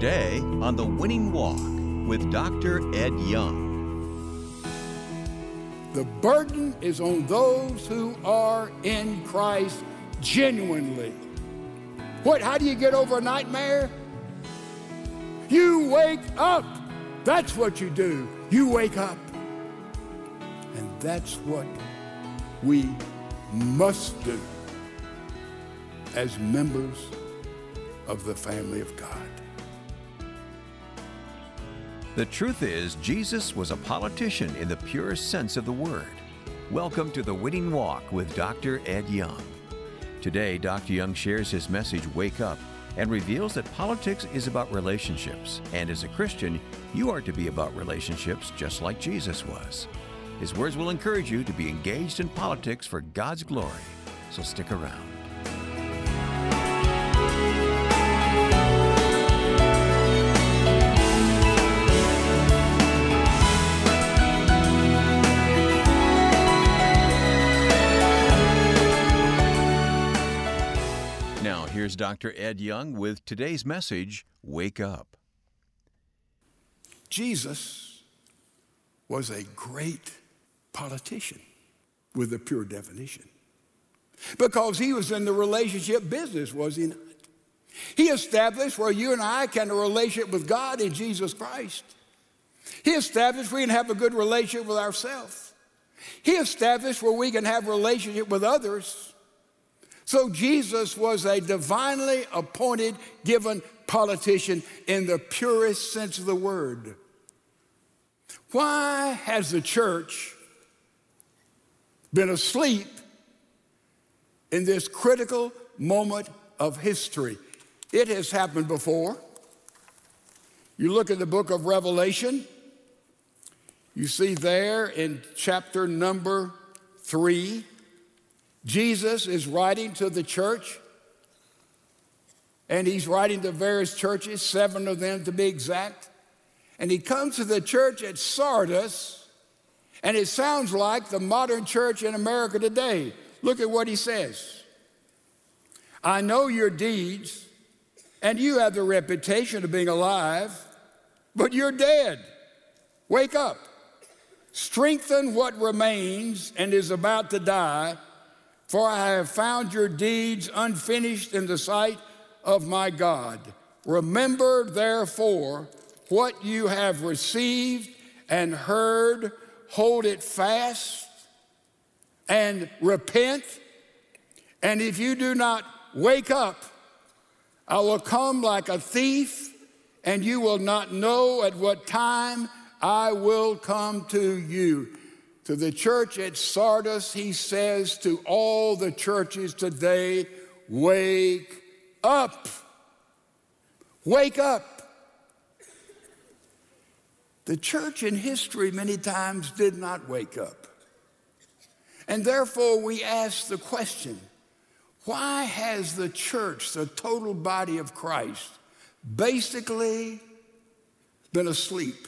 Today on The Winning Walk with Dr. Ed Young. The burden is on those who are in Christ genuinely. What, how do you get over a nightmare? You wake up. That's what you do. You wake up. And that's what we must do as members of the family of God. The truth is, Jesus was a politician in the purest sense of the word. Welcome to the Winning Walk with Dr. Ed Young. Today, Dr. Young shares his message, Wake Up, and reveals that politics is about relationships. And as a Christian, you are to be about relationships just like Jesus was. His words will encourage you to be engaged in politics for God's glory. So stick around. Dr. Ed Young with today's message Wake Up. Jesus was a great politician with a pure definition because he was in the relationship business, was he not? He established where you and I can have a relationship with God in Jesus Christ. He established we can have a good relationship with ourselves. He established where we can have a relationship with others. So Jesus was a divinely appointed, given politician in the purest sense of the word. Why has the church been asleep in this critical moment of history? It has happened before. You look at the book of Revelation, you see there in chapter number three, Jesus is writing to the church, and he's writing to various churches, seven of them to be exact. And he comes to the church at Sardis, and it sounds like the modern church in America today. Look at what he says I know your deeds, and you have the reputation of being alive, but you're dead. Wake up. Strengthen what remains and is about to die for I have found your deeds unfinished in the sight of my God. Remember, therefore, what you have received and heard, hold it fast and repent. And if you do not wake up, I will come like a thief, and you will not know at what time I will come to you. To the church at Sardis, he says to all the churches today, wake up. Wake up. The church in history many times did not wake up. And therefore, we ask the question why has the church, the total body of Christ, basically been asleep?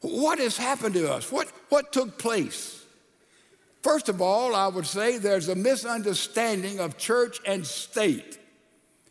What has happened to us? What, what took place? First of all, I would say there's a misunderstanding of church and state.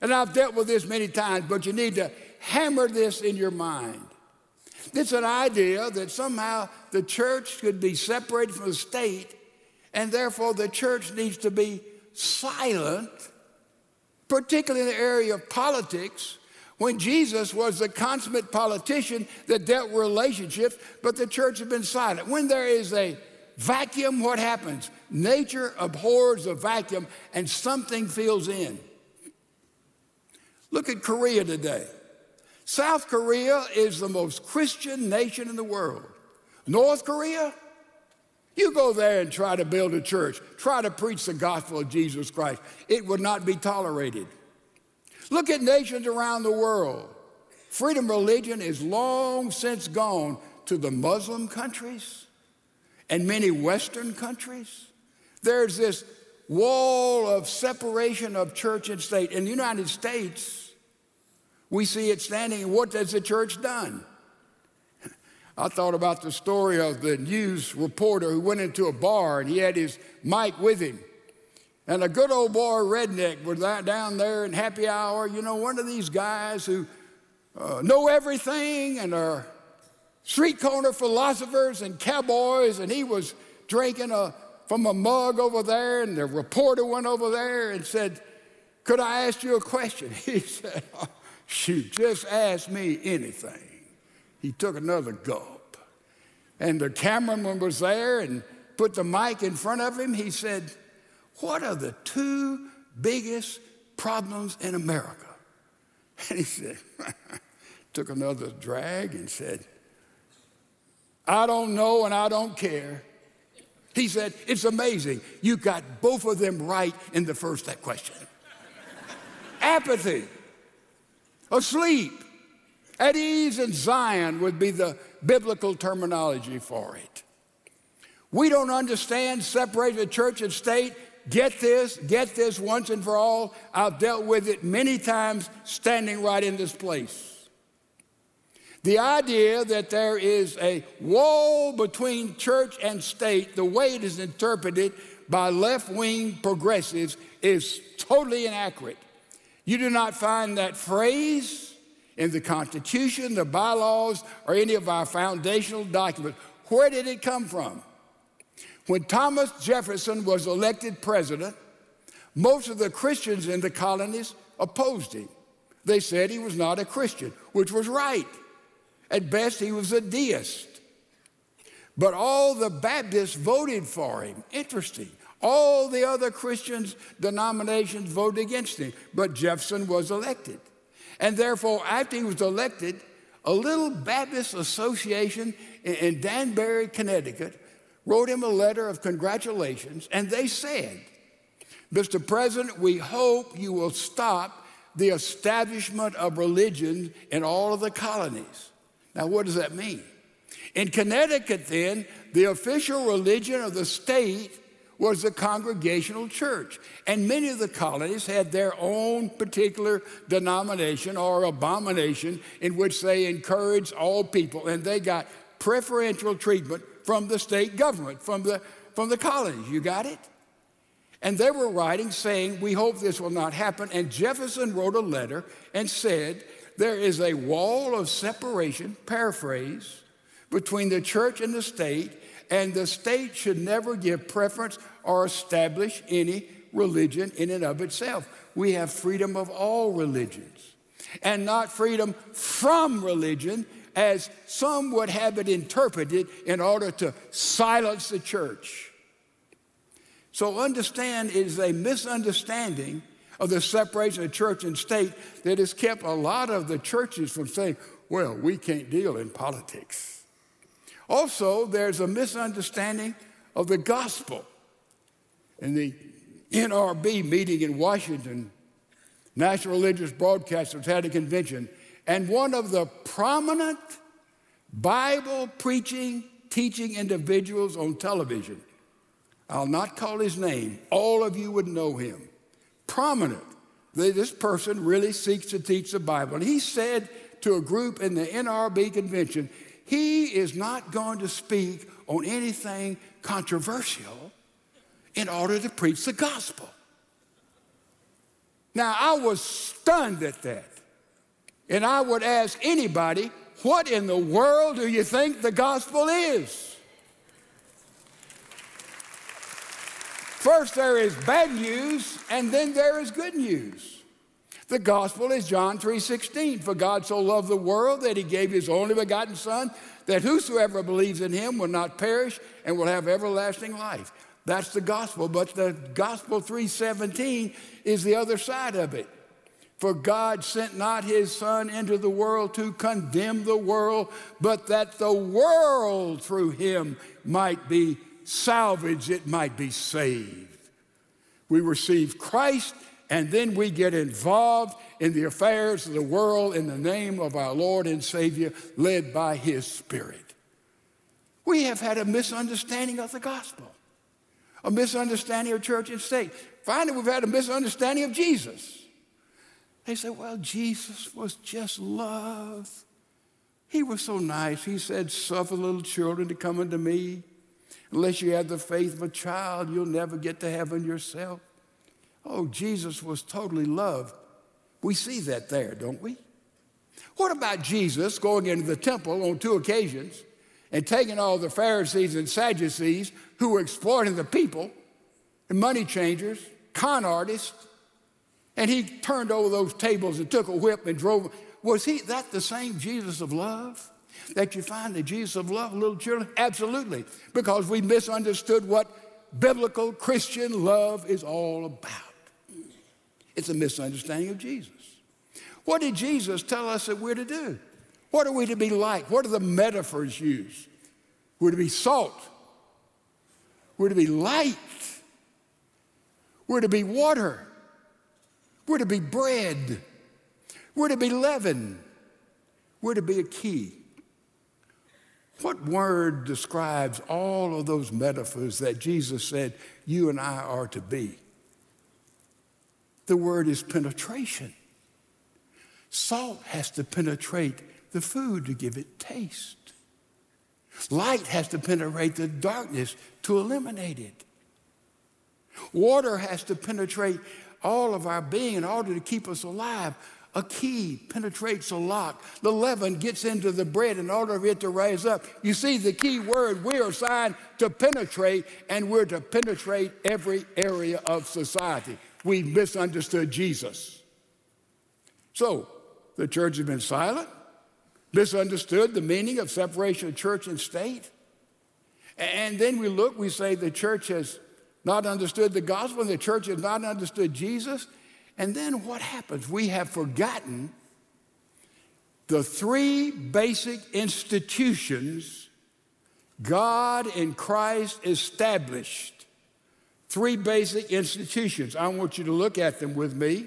And I've dealt with this many times, but you need to hammer this in your mind. It's an idea that somehow the church could be separated from the state, and therefore the church needs to be silent, particularly in the area of politics, when Jesus was the consummate politician that dealt with relationships, but the church has been silent. When there is a vacuum, what happens? Nature abhors a vacuum and something fills in. Look at Korea today. South Korea is the most Christian nation in the world. North Korea, you go there and try to build a church, try to preach the gospel of Jesus Christ. It would not be tolerated. Look at nations around the world. Freedom religion is long since gone to the Muslim countries and many Western countries. There's this wall of separation of church and state. In the United States, we see it standing. What has the church done? I thought about the story of the news reporter who went into a bar and he had his mic with him. And a good old boy redneck was down there in happy hour, you know, one of these guys who uh, know everything and are street corner philosophers and cowboys, and he was drinking a, from a mug over there, and the reporter went over there and said, Could I ask you a question? He said, oh, Shoot, just ask me anything. He took another gulp. And the cameraman was there and put the mic in front of him. He said, What are the two biggest problems in America? And he said, took another drag and said, I don't know and I don't care. He said, It's amazing. You got both of them right in the first that question. Apathy, asleep, at ease in Zion would be the biblical terminology for it. We don't understand separated church and state. Get this, get this once and for all. I've dealt with it many times standing right in this place. The idea that there is a wall between church and state, the way it is interpreted by left wing progressives, is totally inaccurate. You do not find that phrase in the Constitution, the bylaws, or any of our foundational documents. Where did it come from? When Thomas Jefferson was elected president, most of the Christians in the colonies opposed him. They said he was not a Christian, which was right. At best, he was a deist. But all the Baptists voted for him. Interesting. All the other Christians denominations voted against him, but Jefferson was elected. And therefore, after he was elected, a little Baptist association in Danbury, Connecticut, wrote him a letter of congratulations, and they said, Mr. President, we hope you will stop the establishment of religion in all of the colonies. Now, what does that mean? In Connecticut, then, the official religion of the state was the Congregational Church. And many of the colonies had their own particular denomination or abomination in which they encouraged all people, and they got preferential treatment from the state government, from the, from the colonies. You got it? And they were writing saying, We hope this will not happen. And Jefferson wrote a letter and said there is a wall of separation, paraphrase, between the church and the state, and the state should never give preference or establish any religion in and of itself. We have freedom of all religions, and not freedom from religion, as some would have it interpreted in order to silence the church. So understand it is a misunderstanding of the separation of church and state that has kept a lot of the churches from saying, well, we can't deal in politics. Also, there's a misunderstanding of the gospel. In the NRB meeting in Washington, National Religious Broadcasters had a convention, and one of the prominent Bible preaching, teaching individuals on television, I'll not call his name, all of you would know him prominent. This person really seeks to teach the Bible. And he said to a group in the NRB convention, he is not going to speak on anything controversial in order to preach the gospel. Now, I was stunned at that. And I would ask anybody, what in the world do you think the gospel is? First, there is bad news, and then there is good news. The gospel is John 3:16. For God so loved the world that he gave his only begotten Son, that whosoever believes in him will not perish and will have everlasting life. That's the gospel, but the gospel 3:17 is the other side of it. For God sent not his Son into the world to condemn the world, but that the world through him might be salvaged, it might be saved. We receive Christ and then we get involved in the affairs of the world in the name of our Lord and Savior, led by His Spirit. We have had a misunderstanding of the gospel, a misunderstanding of church and state. Finally, we've had a misunderstanding of Jesus. They say, well, Jesus was just love. He was so nice. He said, Suffer little children to come unto me. Unless you have the faith of a child, you'll never get to heaven yourself. Oh, Jesus was totally loved. We see that there, don't we? What about Jesus going into the temple on two occasions and taking all the Pharisees and Sadducees who were exploiting the people, and money changers, con artists, and he turned over those tables and took a whip and drove. Was he that the same Jesus of love that you find the Jesus of love, little children? Absolutely, because we misunderstood what biblical Christian love is all about. It's a misunderstanding of Jesus. What did Jesus tell us that we're to do? What are we to be like? What are the metaphors used? We're to be salt. We're to be light. We're to be water. We're to be bread. We're to be leaven. We're to be a key. What word describes all of those metaphors that Jesus said you and I are to be? The word is penetration. Salt has to penetrate the food to give it taste. Light has to penetrate the darkness to eliminate it. Water has to penetrate all of our being in order to keep us alive. A key penetrates a lock. The leaven gets into the bread in order for it to rise up. You see, the key word we are assigned to penetrate, and we're to penetrate every area of society. We misunderstood Jesus. So, the church has been silent, misunderstood the meaning of separation of church and state. And then we look, we say the church has not understood the gospel, and the church has not understood Jesus. And then what happens? We have forgotten the three basic institutions God in Christ established. Three basic institutions. I want you to look at them with me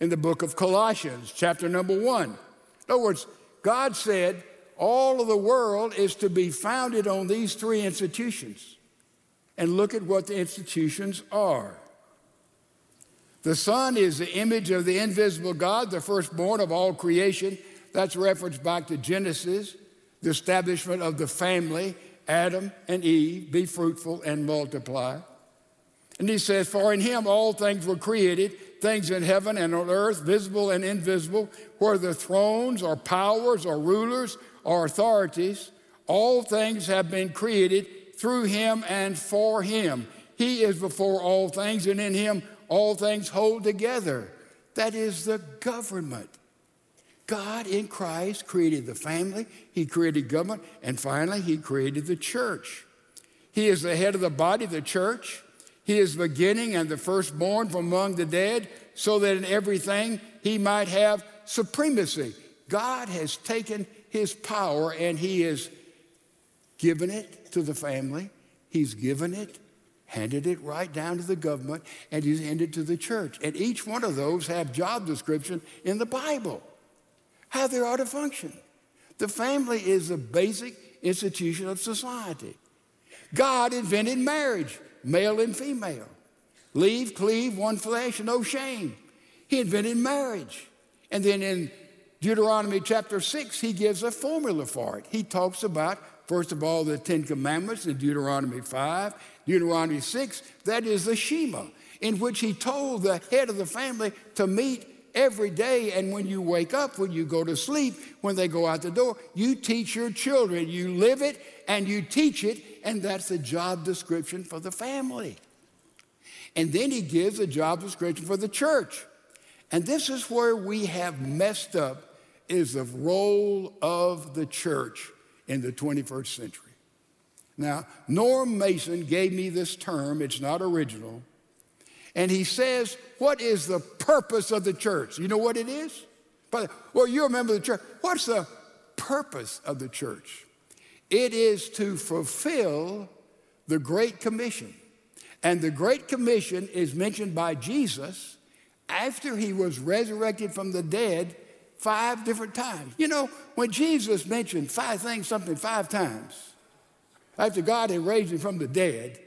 in the book of Colossians, chapter number one. In other words, God said all of the world is to be founded on these three institutions and look at what the institutions are. The Son is the image of the invisible God, the firstborn of all creation. That's reference back to Genesis, the establishment of the family, Adam and Eve, be fruitful and multiply. And he says, For in him all things were created, things in heaven and on earth, visible and invisible, whether thrones or powers or rulers or authorities, all things have been created through him and for him. He is before all things, and in him all things hold together. That is the government. God in Christ created the family, He created government, and finally, He created the church. He is the head of the body, the church. He is the beginning and the firstborn from among the dead, so that in everything He might have supremacy. God has taken His power and He has given it to the family, he's given it, handed it right down to the government, and he's handed to the church. And each one of those have job description in the Bible, how they ought to function. The family is the basic institution of society. God invented marriage, male and female. Leave, cleave, one flesh, no shame. He invented marriage. And then in Deuteronomy chapter 6, he gives a formula for it. He talks about First of all, the Ten Commandments in Deuteronomy 5, Deuteronomy 6, that is the Shema, in which he told the head of the family to meet every day. And when you wake up, when you go to sleep, when they go out the door, you teach your children. You live it and you teach it, and that's the job description for the family. And then he gives a job description for the church. And this is where we have messed up is the role of the church in the 21st century. Now, Norm Mason gave me this term, it's not original, and he says, What is the purpose of the church? You know what it is? Well, you remember the church. What's the purpose of the church? It is to fulfill the Great Commission. And the Great Commission is mentioned by Jesus after he was resurrected from the dead five different times. You know, when Jesus mentioned five things, something five times, after God had raised him from the dead,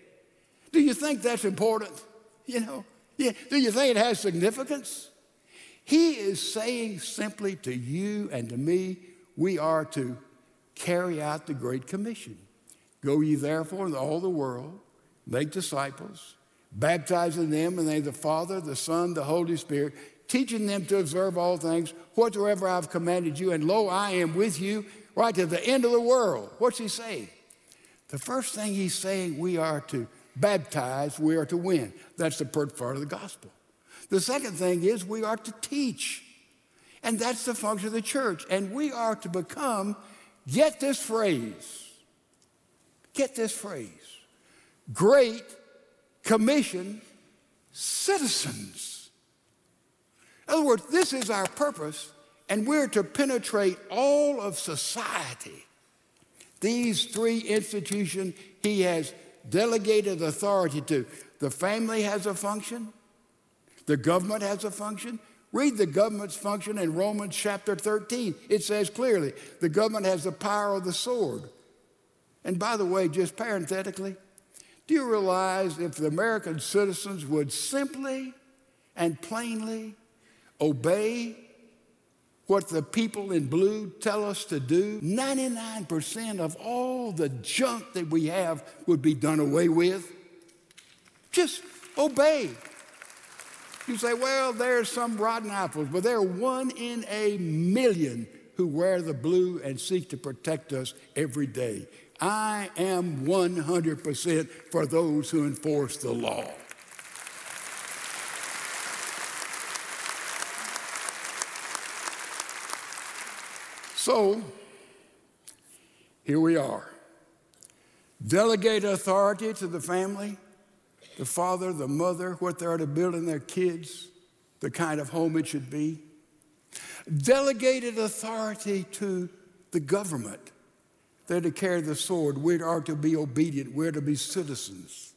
do you think that's important? You know, yeah, do you think it has significance? He is saying simply to you and to me, we are to carry out the Great Commission. Go ye therefore into all the world, make disciples, baptizing them in the name of the Father, the Son, the Holy Spirit, teaching them to observe all things whatsoever I've commanded you, and lo, I am with you right to the end of the world. What's he saying? The first thing he's saying, we are to baptize, we are to win. That's the first part of the gospel. The second thing is we are to teach. And that's the function of the church. And we are to become, get this phrase, get this phrase, great commission citizens. In other words, this is our purpose, and we're to penetrate all of society. These three institutions he has delegated authority to. The family has a function, the government has a function. Read the government's function in Romans chapter 13. It says clearly the government has the power of the sword. And by the way, just parenthetically, do you realize if the American citizens would simply and plainly obey what the people in blue tell us to do, 99% of all the junk that we have would be done away with. Just obey. You say, well, there's some rotten apples, but there are one in a million who wear the blue and seek to protect us every day. I am 100% for those who enforce the law. So, here we are. Delegate authority to the family, the father, the mother, what they are to build in their kids, the kind of home it should be. Delegated authority to the government. They're to carry the sword. We are to be obedient. We're to be citizens.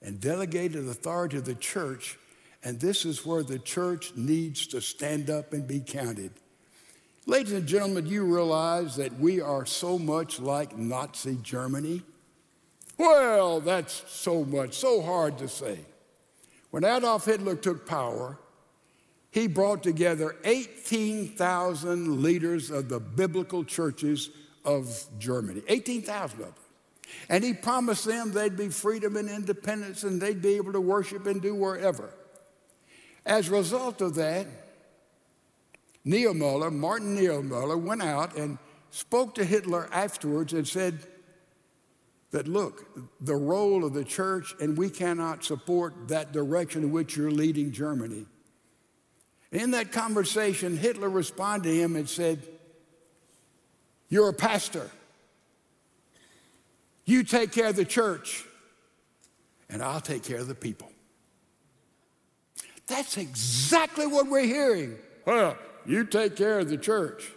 And delegated authority to the church. And this is where the church needs to stand up and be counted. Ladies and gentlemen, do you realize that we are so much like Nazi Germany? Well, that's so much, so hard to say. When Adolf Hitler took power, he brought together 18,000 leaders of the biblical churches of Germany, 18,000 of them. And he promised them they'd be freedom and independence and they'd be able to worship and do wherever. As a result of that, Niemöller, Martin Niemöller, went out and spoke to Hitler afterwards and said that, look, the role of the church, and we cannot support that direction in which you're leading Germany. In that conversation, Hitler responded to him and said, You're a pastor. You take care of the church, and I'll take care of the people. That's exactly what we're hearing. Oh, well, you take care of the church,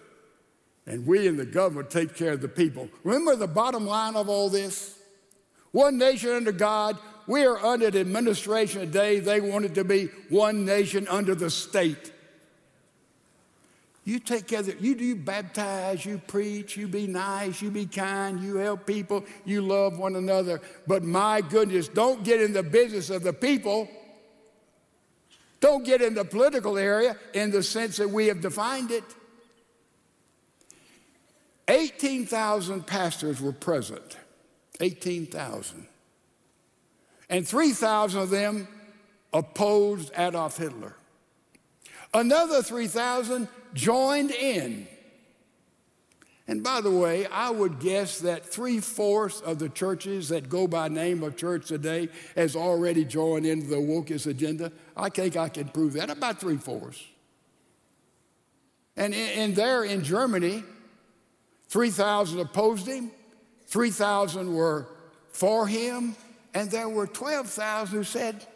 and we in the government take care of the people. Remember the bottom line of all this? One nation under God. We are under the administration today. They want it to be one nation under the state. You take care of it. You do baptize, you preach, you be nice, you be kind, you help people, you love one another. But my goodness, don't get in the business of the people. Don't get in the political area in the sense that we have defined it. 18,000 pastors were present. 18,000. And 3,000 of them opposed Adolf Hitler. Another 3,000 joined in. And by the way, I would guess that three fourths of the churches that go by name of church today has already joined into the wokeist agenda. I think I can prove that, about three fourths. And, and there in Germany, 3,000 opposed him, 3,000 were for him, and there were 12,000 who said,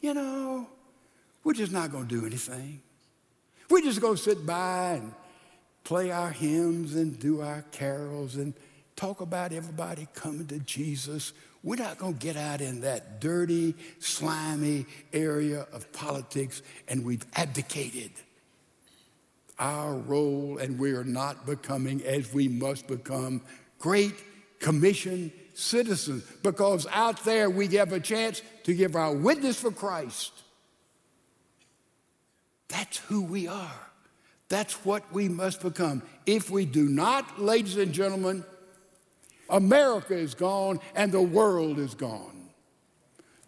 you know, we're just not going to do anything. We're just going to sit by and play our hymns and do our carols and talk about everybody coming to Jesus. We're not going to get out in that dirty, slimy area of politics, and we've abdicated our role, and we are not becoming, as we must become, great commission citizens because out there we have a chance to give our witness for Christ. That's who we are. That's what we must become. If we do not, ladies and gentlemen, America is gone and the world is gone.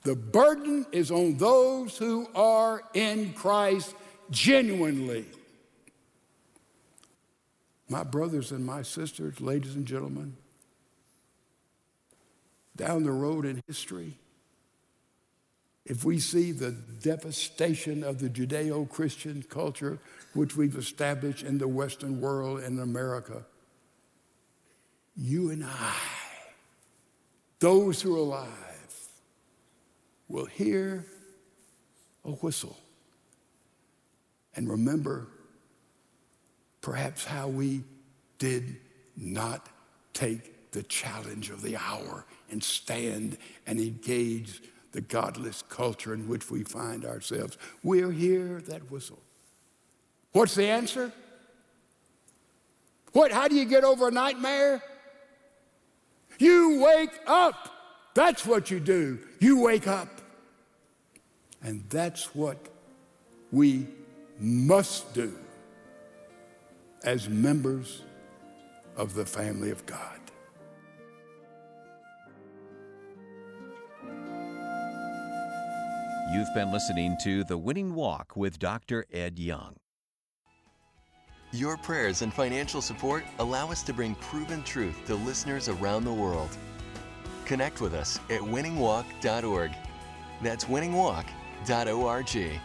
The burden is on those who are in Christ genuinely. My brothers and my sisters, ladies and gentlemen, down the road in history, if we see the devastation of the Judeo Christian culture which we've established in the Western world and America, you and I, those who are alive, will hear a whistle and remember perhaps how we did not take the challenge of the hour and stand and engage the godless culture in which we find ourselves. We'll hear that whistle. What's the answer? What, how do you get over a nightmare? You wake up. That's what you do. You wake up. And that's what we must do as members of the family of God. You've been listening to The Winning Walk with Dr. Ed Young. Your prayers and financial support allow us to bring proven truth to listeners around the world. Connect with us at winningwalk.org. That's winningwalk.org.